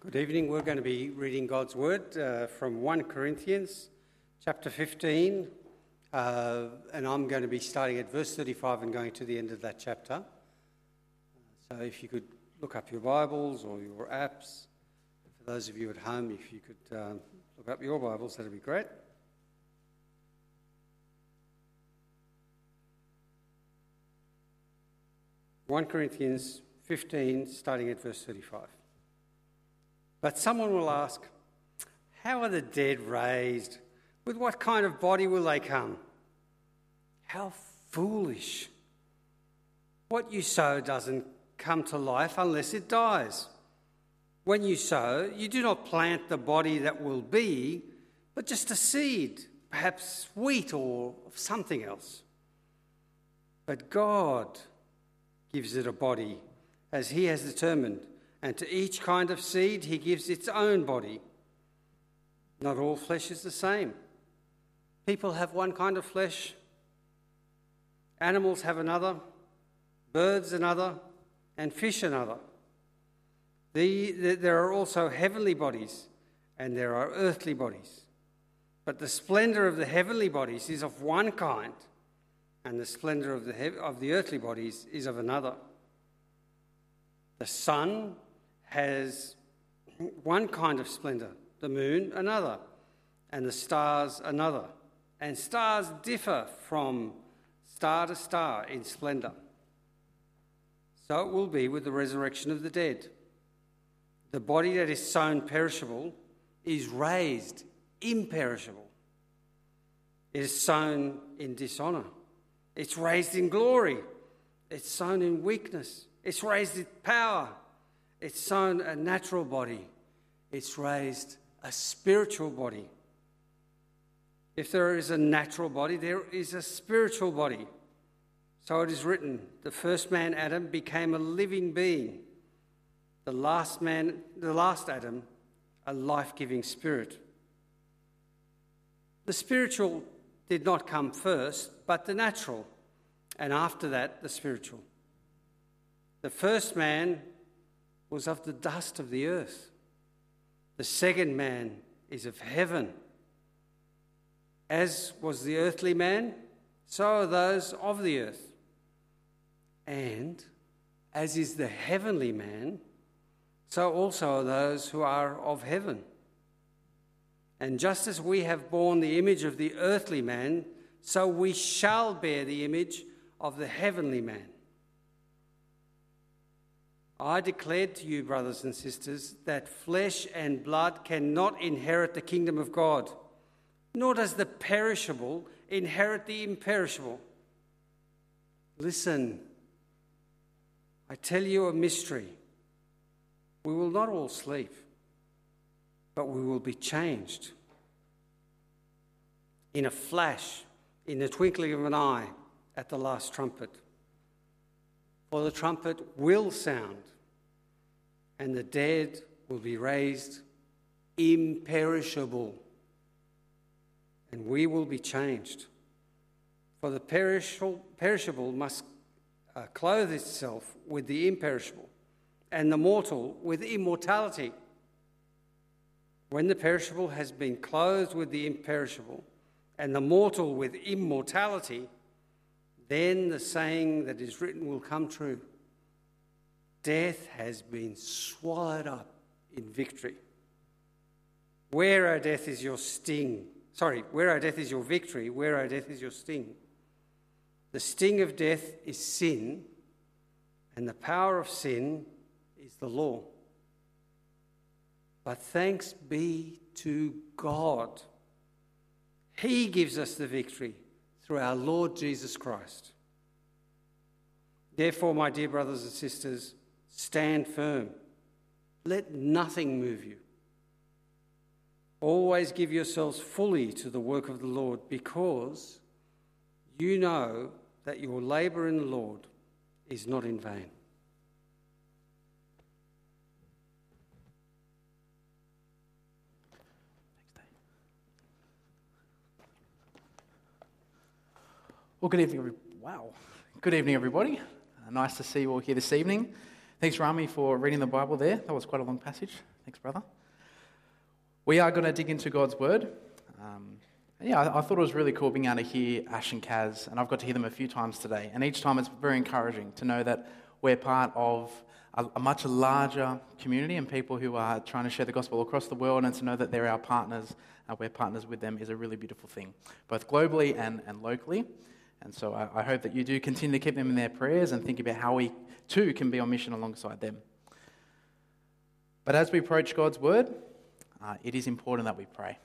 Good evening. We're going to be reading God's Word uh, from 1 Corinthians chapter 15, uh, and I'm going to be starting at verse 35 and going to the end of that chapter. So if you could look up your Bibles or your apps, for those of you at home, if you could um, look up your Bibles, that'd be great. One Corinthians 15, starting at verse 35. But someone will ask, How are the dead raised? With what kind of body will they come? How foolish! What you sow doesn't come to life unless it dies. When you sow, you do not plant the body that will be, but just a seed, perhaps wheat or something else. But God gives it a body as He has determined and to each kind of seed he gives its own body. Not all flesh is the same. People have one kind of flesh, animals have another, birds another, and fish another. The, the, there are also heavenly bodies, and there are earthly bodies. But the splendor of the heavenly bodies is of one kind, and the splendor of the, of the earthly bodies is of another. The sun has one kind of splendor, the moon another, and the stars another. And stars differ from star to star in splendor. So it will be with the resurrection of the dead. The body that is sown perishable is raised imperishable. It is sown in dishonor. It's raised in glory. It's sown in weakness. It's raised in power. It's sown a natural body, it's raised a spiritual body. If there is a natural body, there is a spiritual body. So it is written the first man, Adam, became a living being. The last man, the last Adam, a life giving spirit. The spiritual did not come first, but the natural, and after that, the spiritual. The first man was of the dust of the earth. The second man is of heaven. As was the earthly man, so are those of the earth. And as is the heavenly man, so also are those who are of heaven. And just as we have borne the image of the earthly man, so we shall bear the image of the heavenly man. I declared to you, brothers and sisters, that flesh and blood cannot inherit the kingdom of God, nor does the perishable inherit the imperishable. Listen, I tell you a mystery. We will not all sleep, but we will be changed. In a flash, in the twinkling of an eye, at the last trumpet. For the trumpet will sound, and the dead will be raised imperishable, and we will be changed. For the perishable, must uh, clothe itself with the imperishable, and the mortal with immortality. When the perishable has been clothed with the imperishable, and the mortal with immortality, then the saying that is written will come true Death has been swallowed up in victory. Where, O death, is your sting? Sorry, where, O death, is your victory? Where, O death, is your sting? The sting of death is sin, and the power of sin is the law. But thanks be to God. He gives us the victory through our Lord Jesus Christ. Therefore, my dear brothers and sisters, Stand firm. Let nothing move you. Always give yourselves fully to the work of the Lord because you know that your labour in the Lord is not in vain. Well, good evening. Wow. Good evening, everybody. Uh, nice to see you all here this evening. Thanks, Rami, for reading the Bible there. That was quite a long passage. Thanks, brother. We are going to dig into God's Word. Um, yeah, I, I, thought it was really cool being able to hear Ash and Kaz, and I've got to hear them a few times today. And each time it's very encouraging to know that we're part of a, a much larger community and people who are trying to share the gospel across the world, and to know that they're our partners, uh, we're partners with them, is a really beautiful thing, both globally and, and locally. And so I, I hope that you do continue to keep them in their prayers and think about how we too can be on mission alongside them. But as we approach God's word, uh, it is important that we pray.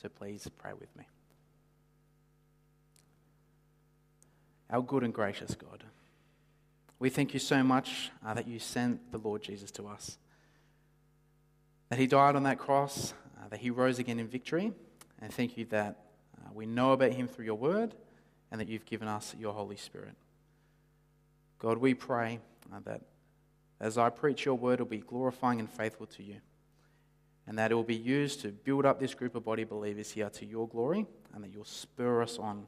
So please pray with me. Our good and gracious God, we thank you so much uh, that you sent the Lord Jesus to us. That he died on that cross, uh, that he rose again in victory, and thank you that uh, we know about him through your word and that you've given us your Holy Spirit. God, we pray uh, that as I preach your word, it will be glorifying and faithful to you, and that it will be used to build up this group of body believers here to your glory, and that you'll spur us on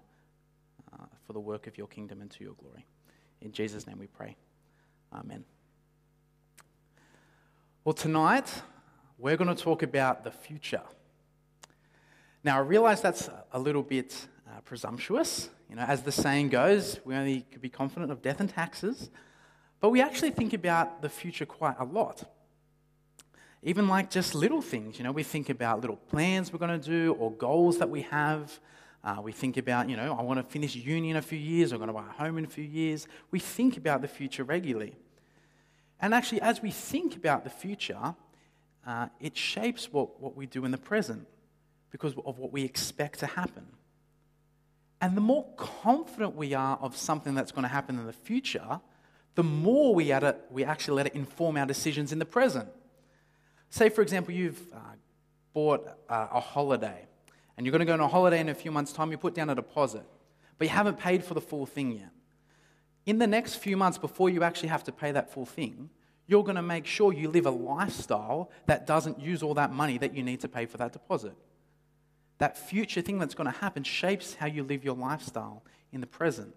uh, for the work of your kingdom and to your glory. In Jesus' name we pray. Amen. Well, tonight we're going to talk about the future. Now, I realize that's a little bit uh, presumptuous. You know, as the saying goes, we only could be confident of death and taxes, but we actually think about the future quite a lot. Even like just little things, you know, we think about little plans we're going to do or goals that we have. Uh, we think about, you know, I want to finish uni in a few years, I'm going to buy a home in a few years. We think about the future regularly. And actually, as we think about the future, uh, it shapes what, what we do in the present because of what we expect to happen. And the more confident we are of something that's going to happen in the future, the more we, it, we actually let it inform our decisions in the present. Say, for example, you've uh, bought uh, a holiday and you're going to go on a holiday in a few months' time, you put down a deposit, but you haven't paid for the full thing yet. In the next few months, before you actually have to pay that full thing, you're going to make sure you live a lifestyle that doesn't use all that money that you need to pay for that deposit. That future thing that's going to happen shapes how you live your lifestyle in the present.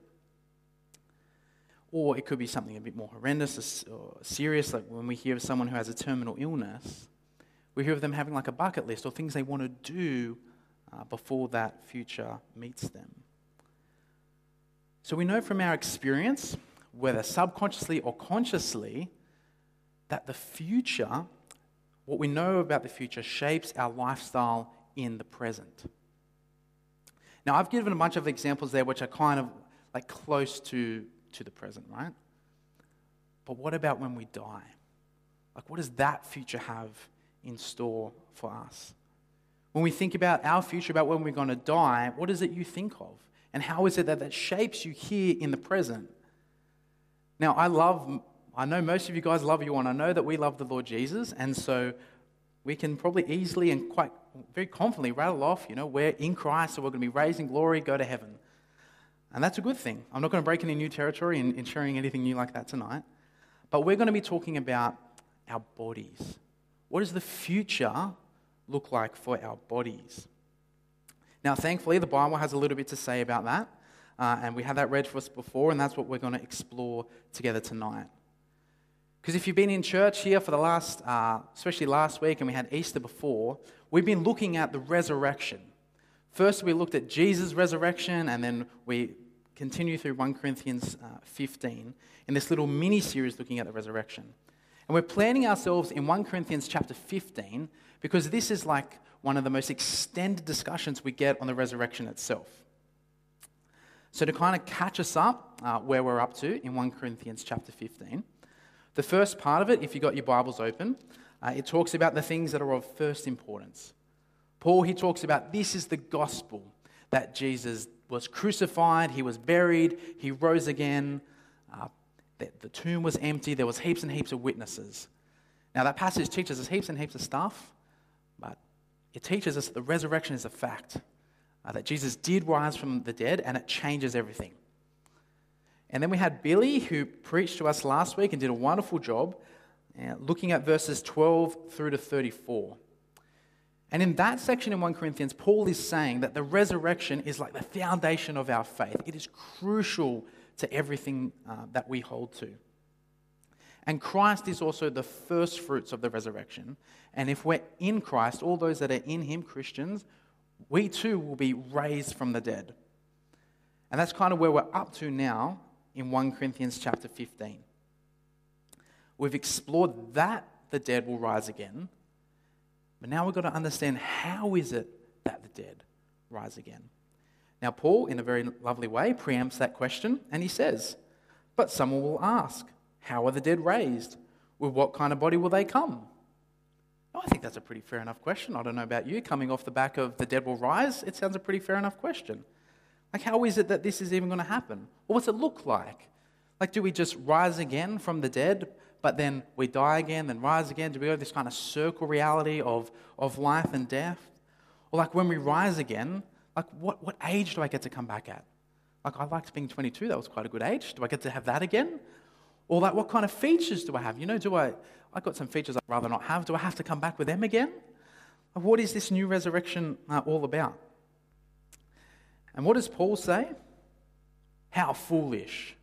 Or it could be something a bit more horrendous or serious, like when we hear of someone who has a terminal illness, we hear of them having like a bucket list or things they want to do uh, before that future meets them. So we know from our experience, whether subconsciously or consciously, that the future, what we know about the future, shapes our lifestyle in the present. Now, I've given a bunch of examples there which are kind of like close to, to the present, right? But what about when we die? Like, what does that future have in store for us? When we think about our future, about when we're going to die, what is it you think of? And how is it that that shapes you here in the present? Now, I love, I know most of you guys love you, and I know that we love the Lord Jesus, and so we can probably easily and quite very confidently rattle off, you know, we're in Christ, so we're going to be raised in glory, go to heaven. And that's a good thing. I'm not going to break any new territory in, in sharing anything new like that tonight. But we're going to be talking about our bodies. What does the future look like for our bodies? Now, thankfully, the Bible has a little bit to say about that. Uh, and we had that read for us before, and that's what we're going to explore together tonight. Because if you've been in church here for the last, uh, especially last week, and we had Easter before, we've been looking at the resurrection. First, we looked at Jesus' resurrection, and then we continue through 1 Corinthians uh, 15 in this little mini series looking at the resurrection. And we're planning ourselves in 1 Corinthians chapter 15 because this is like one of the most extended discussions we get on the resurrection itself. So, to kind of catch us up uh, where we're up to in 1 Corinthians chapter 15, the first part of it, if you've got your Bibles open, uh, it talks about the things that are of first importance. Paul, he talks about this is the gospel that Jesus was crucified, he was buried, he rose again, uh, the, the tomb was empty, there was heaps and heaps of witnesses. Now, that passage teaches us heaps and heaps of stuff, but it teaches us that the resurrection is a fact, uh, that Jesus did rise from the dead, and it changes everything. And then we had Billy, who preached to us last week and did a wonderful job uh, looking at verses 12 through to 34. And in that section in 1 Corinthians, Paul is saying that the resurrection is like the foundation of our faith. It is crucial to everything uh, that we hold to. And Christ is also the first fruits of the resurrection. And if we're in Christ, all those that are in Him, Christians, we too will be raised from the dead. And that's kind of where we're up to now in 1 Corinthians chapter 15. We've explored that the dead will rise again. But now we've got to understand how is it that the dead rise again? Now, Paul, in a very lovely way, preempts that question and he says, But someone will ask, How are the dead raised? With what kind of body will they come? I think that's a pretty fair enough question. I don't know about you. Coming off the back of the dead will rise, it sounds a pretty fair enough question. Like, how is it that this is even going to happen? Or what's it look like? Like, do we just rise again from the dead, but then we die again, then rise again? Do we go this kind of circle reality of, of life and death? Or like when we rise again, like what, what age do I get to come back at? Like I liked being 22, that was quite a good age. Do I get to have that again? Or like what kind of features do I have? You know, do I, I've got some features I'd rather not have. Do I have to come back with them again? Like, what is this new resurrection uh, all about? And what does Paul say? How foolish.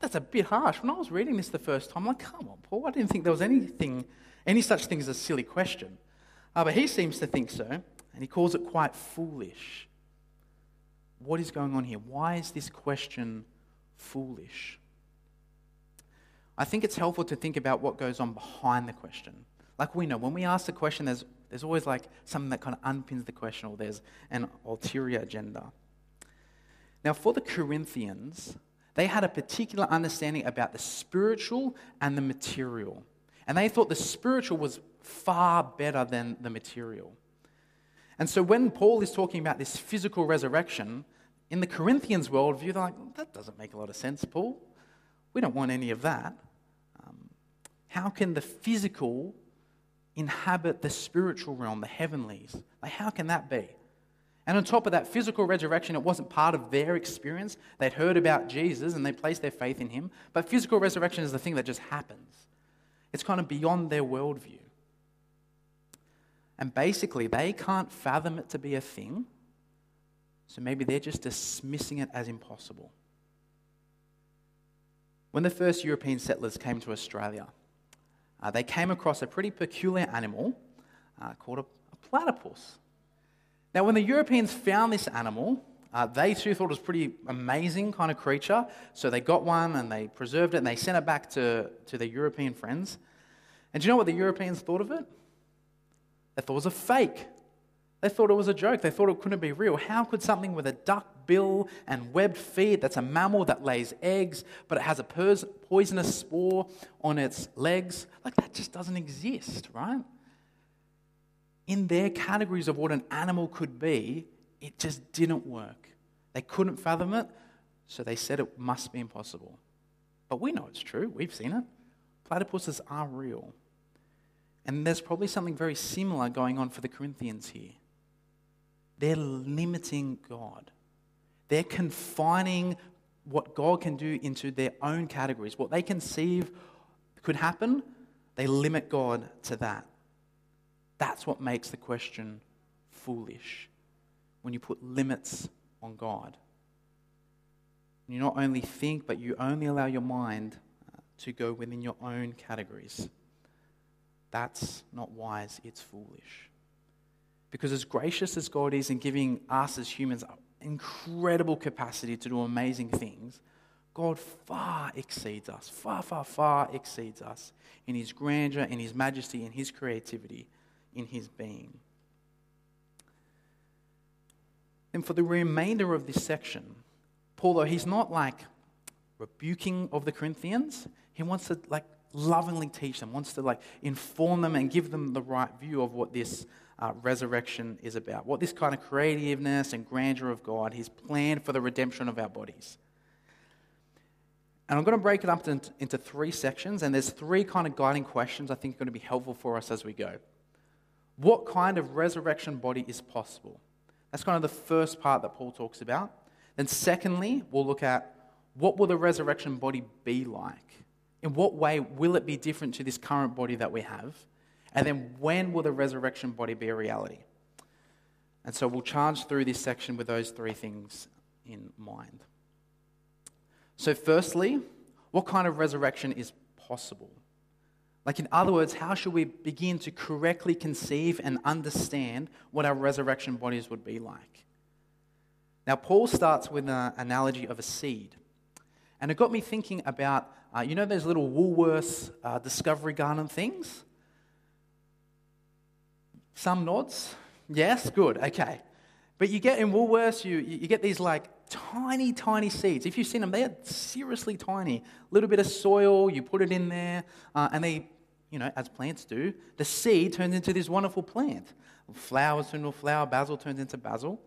That's a bit harsh. When I was reading this the first time, I'm like, come on, Paul, I didn't think there was anything, any such thing as a silly question. Uh, but he seems to think so, and he calls it quite foolish. What is going on here? Why is this question foolish? I think it's helpful to think about what goes on behind the question. Like we know, when we ask the question, there's, there's always like something that kind of unpins the question, or there's an ulterior agenda. Now, for the Corinthians, they had a particular understanding about the spiritual and the material. And they thought the spiritual was far better than the material. And so when Paul is talking about this physical resurrection, in the Corinthians worldview, they're like, that doesn't make a lot of sense, Paul. We don't want any of that. Um, how can the physical inhabit the spiritual realm, the heavenlies? Like, how can that be? And on top of that, physical resurrection, it wasn't part of their experience. They'd heard about Jesus and they placed their faith in him. But physical resurrection is the thing that just happens, it's kind of beyond their worldview. And basically, they can't fathom it to be a thing. So maybe they're just dismissing it as impossible. When the first European settlers came to Australia, uh, they came across a pretty peculiar animal uh, called a, a, platypus. Now, when the Europeans found this animal, uh, they too thought it was pretty amazing kind of creature. So they got one and they preserved it and they sent it back to, to their European friends. And do you know what the Europeans thought of it? They thought it was a fake. They thought it was a joke. They thought it couldn't be real. How could something with a duck bill and webbed feet, that's a mammal that lays eggs, but it has a poisonous spore on its legs, like that just doesn't exist, right? In their categories of what an animal could be, it just didn't work. They couldn't fathom it, so they said it must be impossible. But we know it's true. We've seen it. Platypuses are real. And there's probably something very similar going on for the Corinthians here. They're limiting God, they're confining what God can do into their own categories. What they conceive could happen, they limit God to that. That's what makes the question foolish when you put limits on God. You not only think, but you only allow your mind uh, to go within your own categories. That's not wise, it's foolish. Because as gracious as God is in giving us as humans incredible capacity to do amazing things, God far exceeds us, far, far, far exceeds us in his grandeur, in his majesty, in his creativity, in his being. And for the remainder of this section, Paul, though he's not like rebuking of the Corinthians, he wants to like lovingly teach them, wants to like inform them and give them the right view of what this uh, resurrection is about, what this kind of creativeness and grandeur of God, His plan for the redemption of our bodies. And I'm going to break it up into, into three sections, and there's three kind of guiding questions I think are going to be helpful for us as we go. What kind of resurrection body is possible? That's kind of the first part that Paul talks about. Then, secondly, we'll look at what will the resurrection body be like? In what way will it be different to this current body that we have? And then when will the resurrection body be a reality? And so we'll charge through this section with those three things in mind. So, firstly, what kind of resurrection is possible? Like, in other words, how should we begin to correctly conceive and understand what our resurrection bodies would be like? Now, Paul starts with an analogy of a seed. And it got me thinking about, uh, you know, those little Woolworths uh, Discovery Garden things? Some nods? Yes? Good, okay. But you get in Woolworths, you, you get these like tiny, tiny seeds. If you've seen them, they're seriously tiny. A little bit of soil, you put it in there, uh, and they, you know, as plants do, the seed turns into this wonderful plant. Flowers turn into flower, basil turns into basil.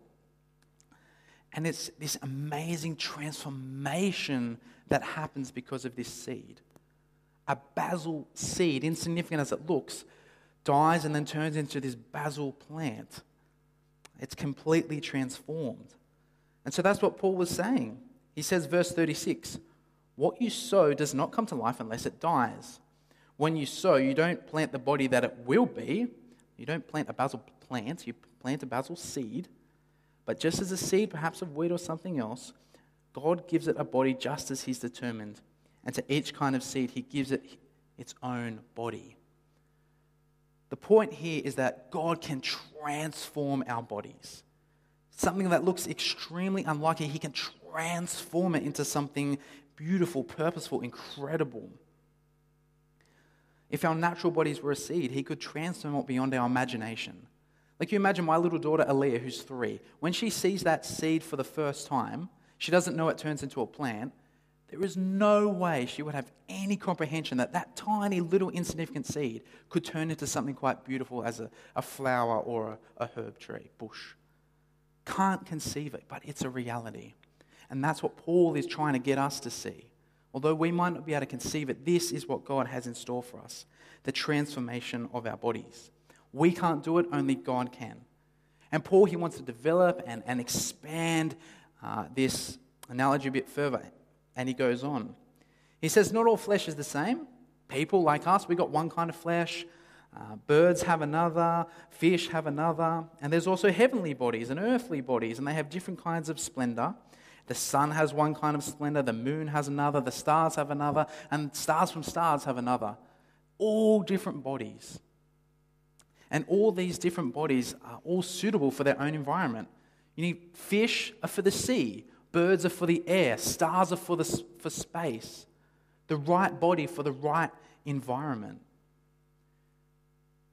And it's this amazing transformation that happens because of this seed. A basil seed, insignificant as it looks, dies and then turns into this basil plant. It's completely transformed. And so that's what Paul was saying. He says, verse 36 What you sow does not come to life unless it dies. When you sow, you don't plant the body that it will be. You don't plant a basil plant, you plant a basil seed. But just as a seed, perhaps of wheat or something else, God gives it a body just as He's determined. And to each kind of seed, He gives it its own body. The point here is that God can transform our bodies. Something that looks extremely unlikely, He can transform it into something beautiful, purposeful, incredible. If our natural bodies were a seed, He could transform it beyond our imagination. Like you imagine my little daughter Aaliyah, who's three, when she sees that seed for the first time, she doesn't know it turns into a plant. There is no way she would have any comprehension that that tiny little insignificant seed could turn into something quite beautiful as a, a flower or a, a herb tree, bush. Can't conceive it, but it's a reality. And that's what Paul is trying to get us to see. Although we might not be able to conceive it, this is what God has in store for us the transformation of our bodies. We can't do it, only God can. And Paul, he wants to develop and, and expand uh, this analogy a bit further. And he goes on. He says, Not all flesh is the same. People like us, we got one kind of flesh. Uh, birds have another, fish have another, and there's also heavenly bodies and earthly bodies, and they have different kinds of splendor. The sun has one kind of splendor, the moon has another, the stars have another, and stars from stars have another. All different bodies. And all these different bodies are all suitable for their own environment. You need fish are for the sea, birds are for the air, stars are for, the, for space. The right body for the right environment.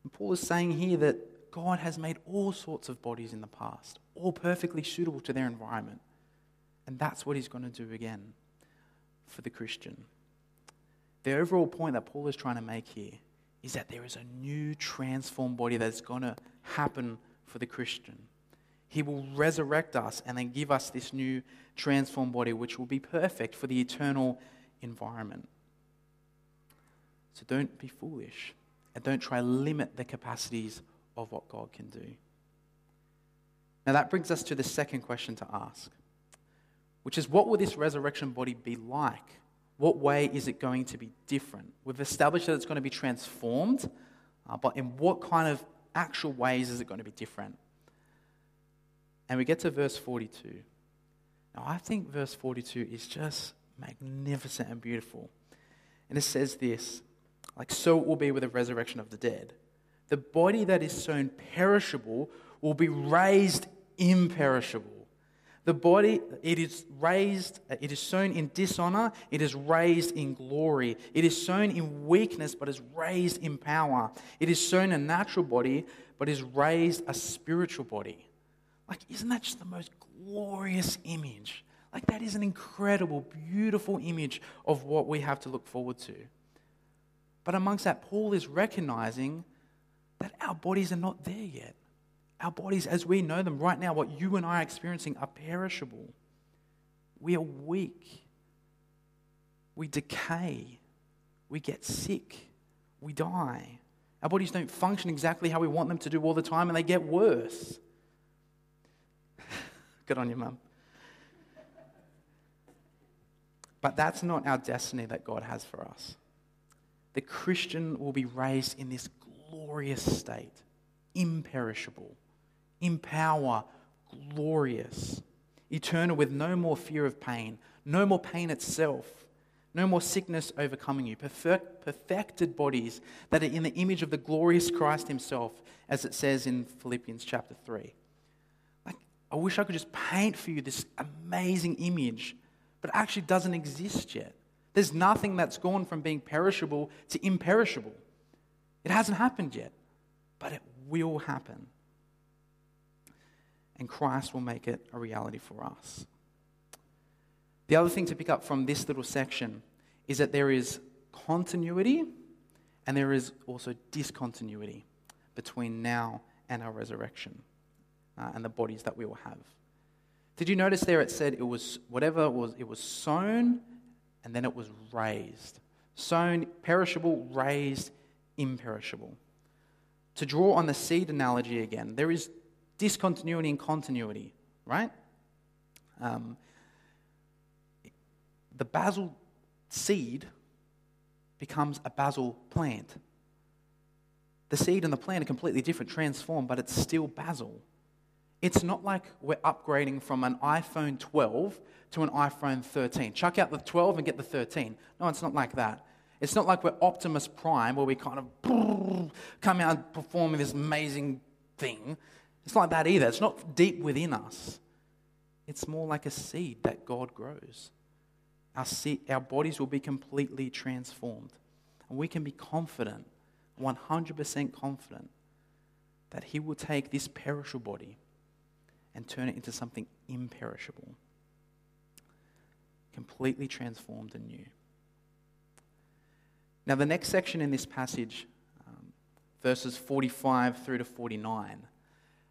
And Paul is saying here that God has made all sorts of bodies in the past, all perfectly suitable to their environment. And that's what he's going to do again for the Christian. The overall point that Paul is trying to make here is that there is a new transformed body that's going to happen for the Christian. He will resurrect us and then give us this new transformed body, which will be perfect for the eternal environment. So don't be foolish and don't try to limit the capacities of what God can do. Now, that brings us to the second question to ask, which is what will this resurrection body be like? what way is it going to be different? We've established that it's going to be transformed, uh, but in what kind of actual ways is it going to be different? And we get to verse 42. Now, I think verse 42 is just magnificent and beautiful. And it says this like, so it will be with the resurrection of the dead. The body that is sown perishable will be raised imperishable. The body, it is raised, it is sown in dishonor, it is raised in glory. It is sown in weakness, but is raised in power. It is sown a natural body, but is raised a spiritual body. Like, isn't that just the most glorious image? Like, that is an incredible, beautiful image of what we have to look forward to. But amongst that, Paul is recognizing that our bodies are not there yet. Our bodies, as we know them right now, what you and I are experiencing, are perishable. We are weak. We decay. We get sick. We die. Our bodies don't function exactly how we want them to do all the time, and they get worse. Good on you, mum. But that's not our destiny that God has for us. The Christian will be raised in this glorious state, imperishable in power, glorious, eternal with no more fear of pain, no more pain itself, No more sickness overcoming you. Perfect, perfected bodies that are in the image of the glorious Christ Himself, as it says in Philippians chapter 3. Like, I wish I could just paint for you this amazing image, but it actually doesn't exist yet. There's nothing that's gone from being perishable to imperishable. It hasn't happened yet, but it will happen. And Christ will make it a reality for us. The other thing to pick up from this little section is that there is continuity and there is also discontinuity between now and our resurrection uh, and the bodies that we will have. Did you notice there it said it was whatever it was, it was sown and then it was raised. Sown, perishable, raised, imperishable. To draw on the seed analogy again, there is discontinuity and continuity, right? Um, the basil seed becomes a basil plant. The seed and the plant are completely different, transformed, but it's still basil. It's not like we're upgrading from an iPhone 12 to an iPhone 13. Chuck out the 12 and get the 13. No, it's not like that. It's not like we're Optimus Prime where we kind of come out and perform this amazing thing. It's like that either. It's not deep within us. It's more like a seed that God grows our, our bodies will be completely transformed. And we can be confident, 100% confident, that He will take this perishable body and turn it into something imperishable, completely transformed and new. Now, the next section in this passage, um, verses 45 through to 49,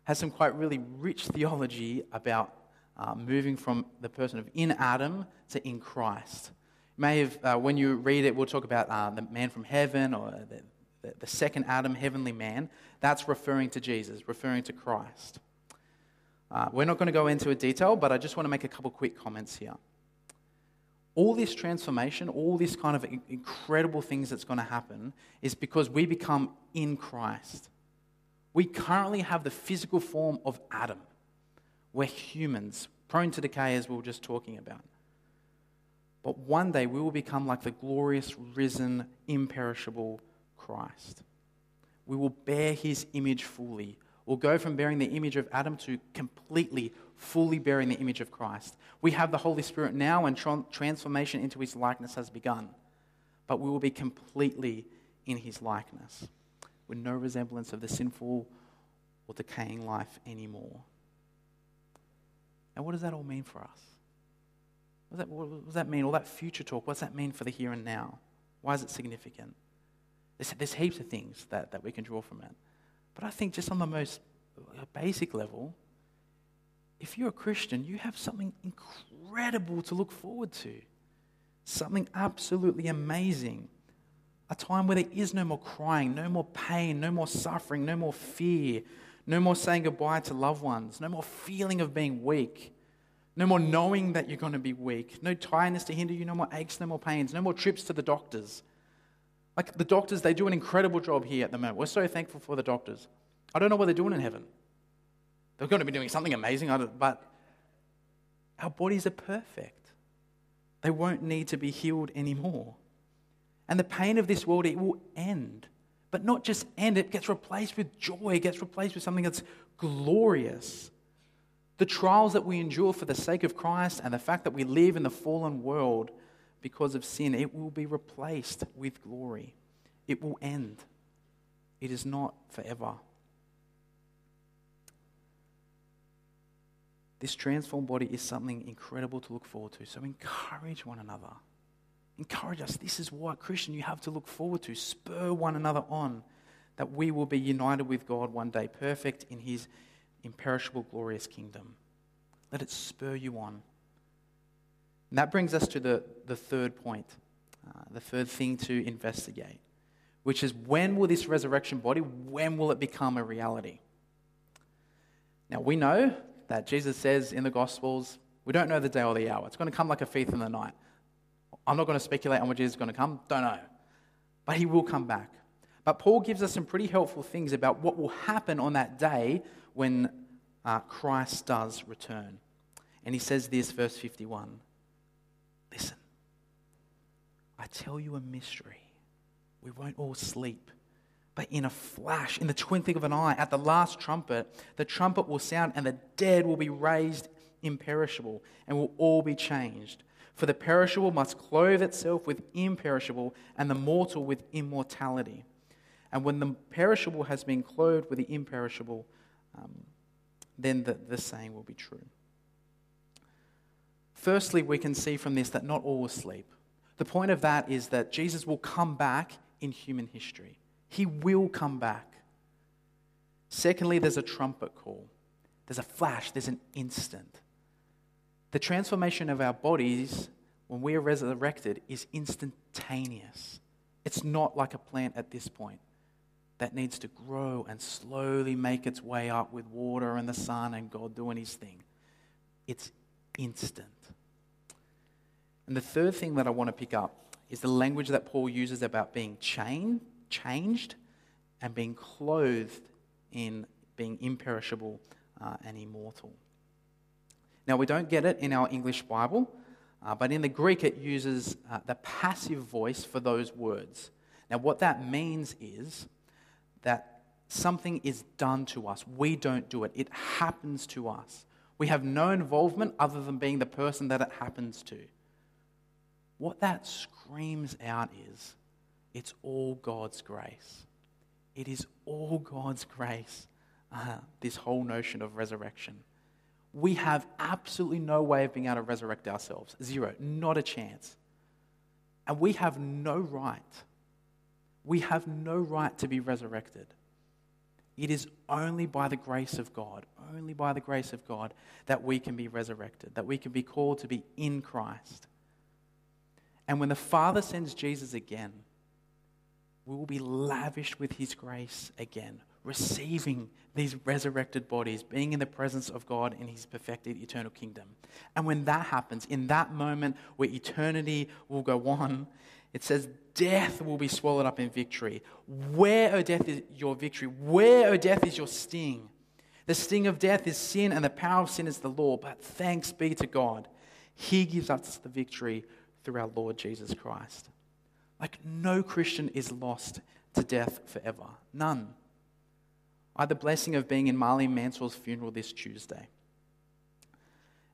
has some quite really rich theology about uh, moving from the person of in Adam to in Christ. You may have, uh, when you read it, we'll talk about uh, the man from heaven or the, the, the second Adam, heavenly man. That's referring to Jesus, referring to Christ. Uh, we're not going to go into a detail, but I just want to make a couple quick comments here. All this transformation, all this kind of incredible things that's going to happen is because we become in Christ. We currently have the physical form of Adam. We're humans, prone to decay, as we were just talking about. But one day we will become like the glorious, risen, imperishable Christ. We will bear his image fully. We'll go from bearing the image of Adam to completely, fully bearing the image of Christ. We have the Holy Spirit now, and tra- transformation into his likeness has begun. But we will be completely in his likeness, with no resemblance of the sinful or decaying life anymore. And what does that all mean for us? What does, that, what does that mean? All that future talk, what does that mean for the here and now? Why is it significant? There's, there's heaps of things that, that we can draw from it. But I think just on the most basic level, if you're a Christian, you have something incredible to look forward to. Something absolutely amazing. A time where there is no more crying, no more pain, no more suffering, no more fear, no more saying goodbye to loved ones. No more feeling of being weak. No more knowing that you're going to be weak. No tiredness to hinder you. No more aches, no more pains. No more trips to the doctors. Like the doctors, they do an incredible job here at the moment. We're so thankful for the doctors. I don't know what they're doing in heaven. They're going to be doing something amazing, but our bodies are perfect. They won't need to be healed anymore. And the pain of this world, it will end but not just end, it gets replaced with joy, it gets replaced with something that's glorious. The trials that we endure for the sake of Christ and the fact that we live in the fallen world because of sin, it will be replaced with glory. It will end. It is not forever. This transformed body is something incredible to look forward to. So encourage one another encourage us. This is what, Christian, you have to look forward to. Spur one another on that we will be united with God one day, perfect in his imperishable, glorious kingdom. Let it spur you on. And that brings us to the, the third point, uh, the third thing to investigate, which is when will this resurrection body, when will it become a reality? Now, we know that Jesus says in the Gospels, we don't know the day or the hour. It's going to come like a thief in the night. I'm not going to speculate on when Jesus is going to come. Don't know. But he will come back. But Paul gives us some pretty helpful things about what will happen on that day when uh, Christ does return. And he says this, verse 51 Listen, I tell you a mystery. We won't all sleep. But in a flash, in the twinkling of an eye, at the last trumpet, the trumpet will sound and the dead will be raised imperishable and will all be changed. For the perishable must clothe itself with imperishable, and the mortal with immortality. And when the perishable has been clothed with the imperishable, um, then the, the saying will be true. Firstly, we can see from this that not all will sleep. The point of that is that Jesus will come back in human history. He will come back. Secondly, there's a trumpet call, there's a flash, there's an instant. The transformation of our bodies when we are resurrected is instantaneous. It's not like a plant at this point that needs to grow and slowly make its way up with water and the sun and God doing his thing. It's instant. And the third thing that I want to pick up is the language that Paul uses about being changed and being clothed in being imperishable uh, and immortal. Now, we don't get it in our English Bible, uh, but in the Greek it uses uh, the passive voice for those words. Now, what that means is that something is done to us. We don't do it, it happens to us. We have no involvement other than being the person that it happens to. What that screams out is it's all God's grace. It is all God's grace, uh, this whole notion of resurrection. We have absolutely no way of being able to resurrect ourselves. Zero. Not a chance. And we have no right we have no right to be resurrected. It is only by the grace of God, only by the grace of God, that we can be resurrected, that we can be called to be in Christ. And when the Father sends Jesus again, we will be lavished with his grace again, receiving these resurrected bodies, being in the presence of God in his perfected eternal kingdom. And when that happens, in that moment where eternity will go on, it says, Death will be swallowed up in victory. Where, O death, is your victory? Where, O death, is your sting? The sting of death is sin, and the power of sin is the law. But thanks be to God, He gives us the victory through our Lord Jesus Christ. Like, no Christian is lost to death forever. None. I had the blessing of being in Marlene Mansell's funeral this Tuesday.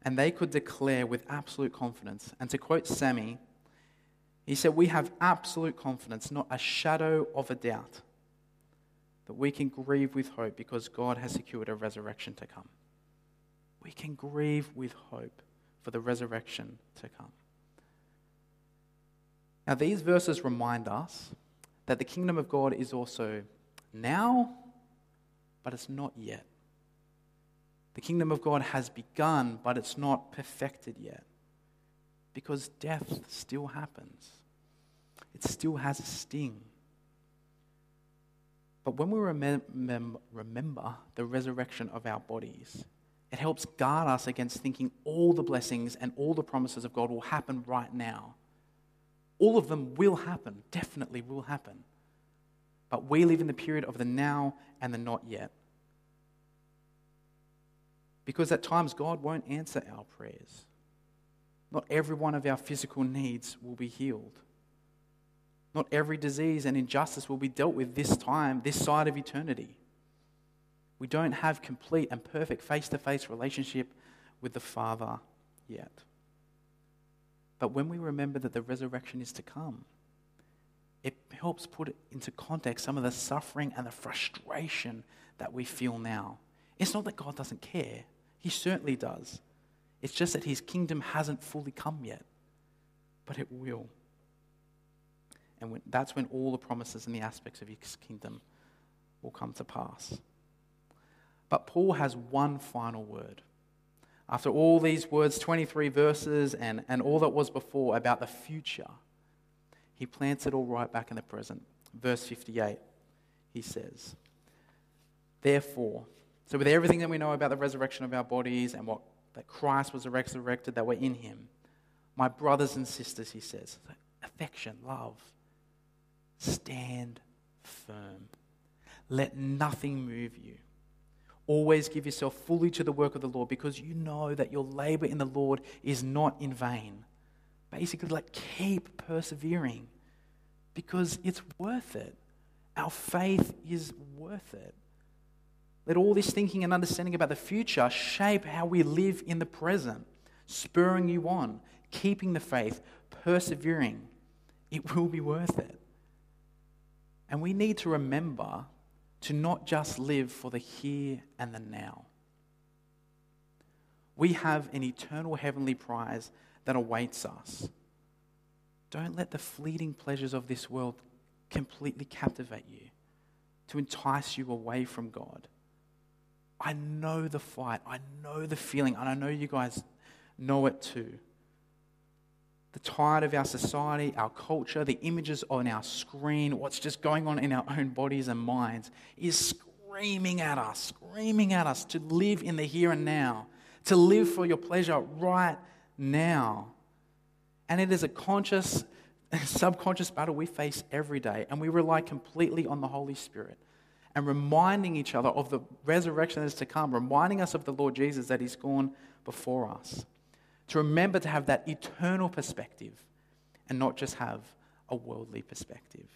And they could declare with absolute confidence, and to quote Sammy, he said, We have absolute confidence, not a shadow of a doubt, that we can grieve with hope because God has secured a resurrection to come. We can grieve with hope for the resurrection to come. Now, these verses remind us that the kingdom of God is also now, but it's not yet. The kingdom of God has begun, but it's not perfected yet because death still happens. It still has a sting. But when we remem- remember the resurrection of our bodies, it helps guard us against thinking all the blessings and all the promises of God will happen right now. All of them will happen, definitely will happen. But we live in the period of the now and the not yet. Because at times God won't answer our prayers. Not every one of our physical needs will be healed. Not every disease and injustice will be dealt with this time, this side of eternity. We don't have complete and perfect face to face relationship with the Father yet. But when we remember that the resurrection is to come, it helps put into context some of the suffering and the frustration that we feel now. It's not that God doesn't care, He certainly does. It's just that his kingdom hasn't fully come yet, but it will. And when, that's when all the promises and the aspects of his kingdom will come to pass. But Paul has one final word. After all these words, 23 verses, and, and all that was before about the future, he plants it all right back in the present. Verse 58, he says, Therefore, so with everything that we know about the resurrection of our bodies and what that Christ was resurrected, that we're in him. My brothers and sisters, he says, affection, love, stand firm. Let nothing move you. Always give yourself fully to the work of the Lord because you know that your labor in the Lord is not in vain. Basically like keep persevering because it's worth it. Our faith is worth it. Let all this thinking and understanding about the future shape how we live in the present, spurring you on, keeping the faith, persevering. It will be worth it. And we need to remember to not just live for the here and the now. We have an eternal heavenly prize that awaits us. Don't let the fleeting pleasures of this world completely captivate you, to entice you away from God. I know the fight, I know the feeling, and I know you guys know it too. The tide of our society, our culture, the images on our screen, what's just going on in our own bodies and minds is screaming at us, screaming at us to live in the here and now, to live for your pleasure right now. And it is a conscious, subconscious battle we face every day. And we rely completely on the Holy Spirit and reminding each other of the resurrection that is to come, reminding us of the Lord Jesus that He's gone before us. To remember to have that eternal perspective and not just have a worldly perspective.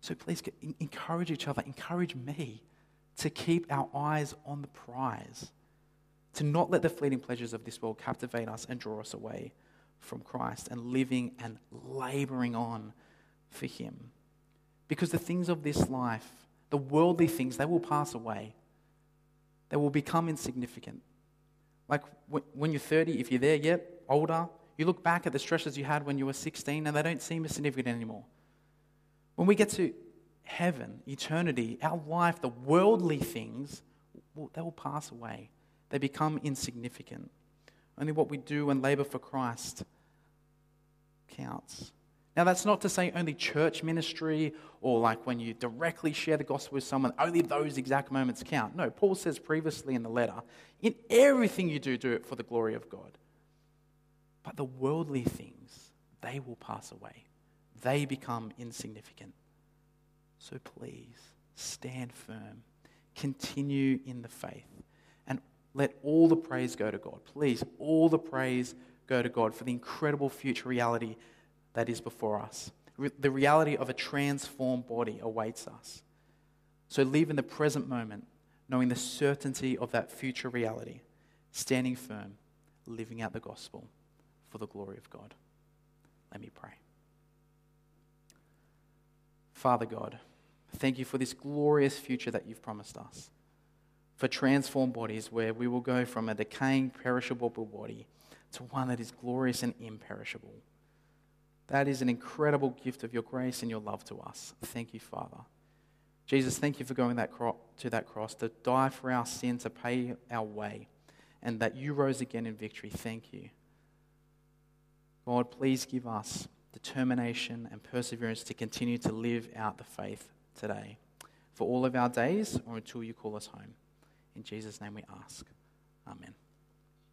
So please encourage each other, encourage me to keep our eyes on the prize, to not let the fleeting pleasures of this world captivate us and draw us away from Christ and living and laboring on for Him. Because the things of this life, the worldly things, they will pass away. They will become insignificant. Like when you're 30, if you're there yet, older, you look back at the stresses you had when you were 16 and they don't seem as significant anymore. When we get to heaven, eternity, our life, the worldly things, they will pass away. They become insignificant. Only what we do and labor for Christ counts. Now, that's not to say only church ministry or like when you directly share the gospel with someone, only those exact moments count. No, Paul says previously in the letter, in everything you do, do it for the glory of God. But the worldly things, they will pass away, they become insignificant. So please stand firm, continue in the faith let all the praise go to God. Please, all the praise go to God for the incredible future reality that is before us. The reality of a transformed body awaits us. So live in the present moment, knowing the certainty of that future reality, standing firm, living out the gospel for the glory of God. Let me pray. Father God, thank you for this glorious future that you've promised us for transformed bodies where we will go from a decaying, perishable body to one that is glorious and imperishable. That is an incredible gift of your grace and your love to us. Thank you, Father. Jesus, thank you for going that cro- to that cross to die for our sin, to pay our way, and that you rose again in victory. Thank you. God, please give us determination and perseverance to continue to live out the faith today for all of our days or until you call us home. In Jesus' name we ask. Amen.